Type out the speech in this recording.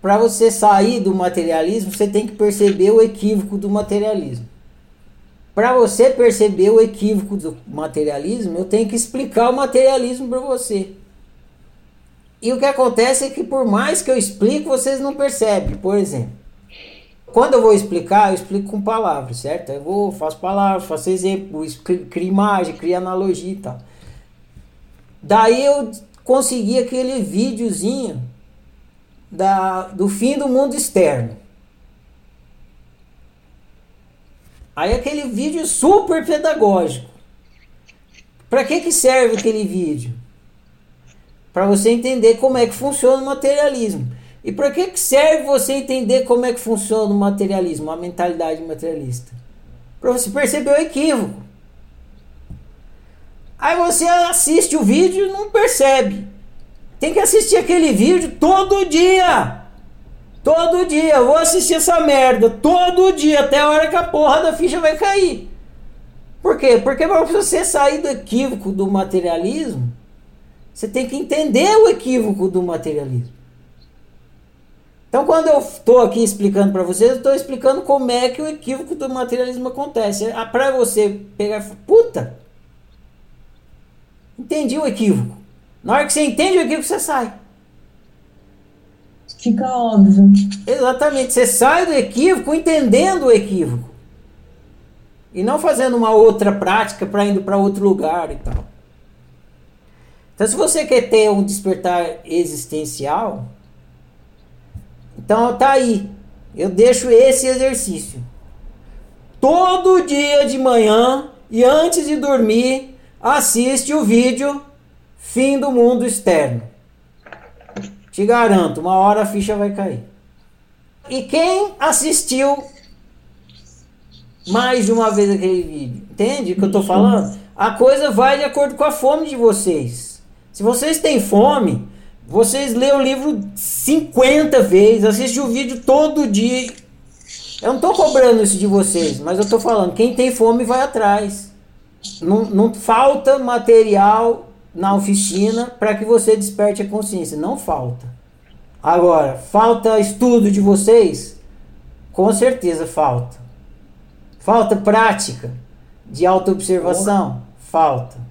para você sair do materialismo, você tem que perceber o equívoco do materialismo. Para você perceber o equívoco do materialismo, eu tenho que explicar o materialismo para você. E o que acontece é que por mais que eu explique, vocês não percebem. Por exemplo, quando eu vou explicar, eu explico com palavras, certo? Eu vou, faço palavras, faço exemplo, crio imagem, crio analogia e tal. Daí eu consegui aquele videozinho da, do fim do mundo externo. Aí aquele vídeo super pedagógico. Para que, que serve aquele vídeo? Para você entender como é que funciona o materialismo. E para que, que serve você entender como é que funciona o materialismo, a mentalidade materialista? Para você perceber o equívoco. Aí você assiste o vídeo e não percebe. Tem que assistir aquele vídeo todo dia. Todo dia. Eu vou assistir essa merda todo dia, até a hora que a porra da ficha vai cair. Por quê? Porque para você sair do equívoco do materialismo, você tem que entender o equívoco do materialismo. Então, quando eu estou aqui explicando para vocês, eu estou explicando como é que o equívoco do materialismo acontece. É, para você pegar, puta, entendi o equívoco. Na hora que você entende o equívoco, você sai. Fica óbvio. Exatamente, você sai do equívoco entendendo o equívoco. E não fazendo uma outra prática para indo para outro lugar e tal. Então, se você quer ter um despertar existencial, então tá aí. Eu deixo esse exercício. Todo dia de manhã e antes de dormir, assiste o vídeo Fim do Mundo Externo. Te garanto, uma hora a ficha vai cair. E quem assistiu mais de uma vez aquele vídeo, entende o que eu estou falando? A coisa vai de acordo com a fome de vocês. Se vocês têm fome, vocês lêem o livro 50 vezes, assistem o vídeo todo dia. Eu não estou cobrando isso de vocês, mas eu estou falando, quem tem fome vai atrás. Não, não falta material na oficina para que você desperte a consciência. Não falta. Agora, falta estudo de vocês? Com certeza falta. Falta prática de autoobservação? Falta.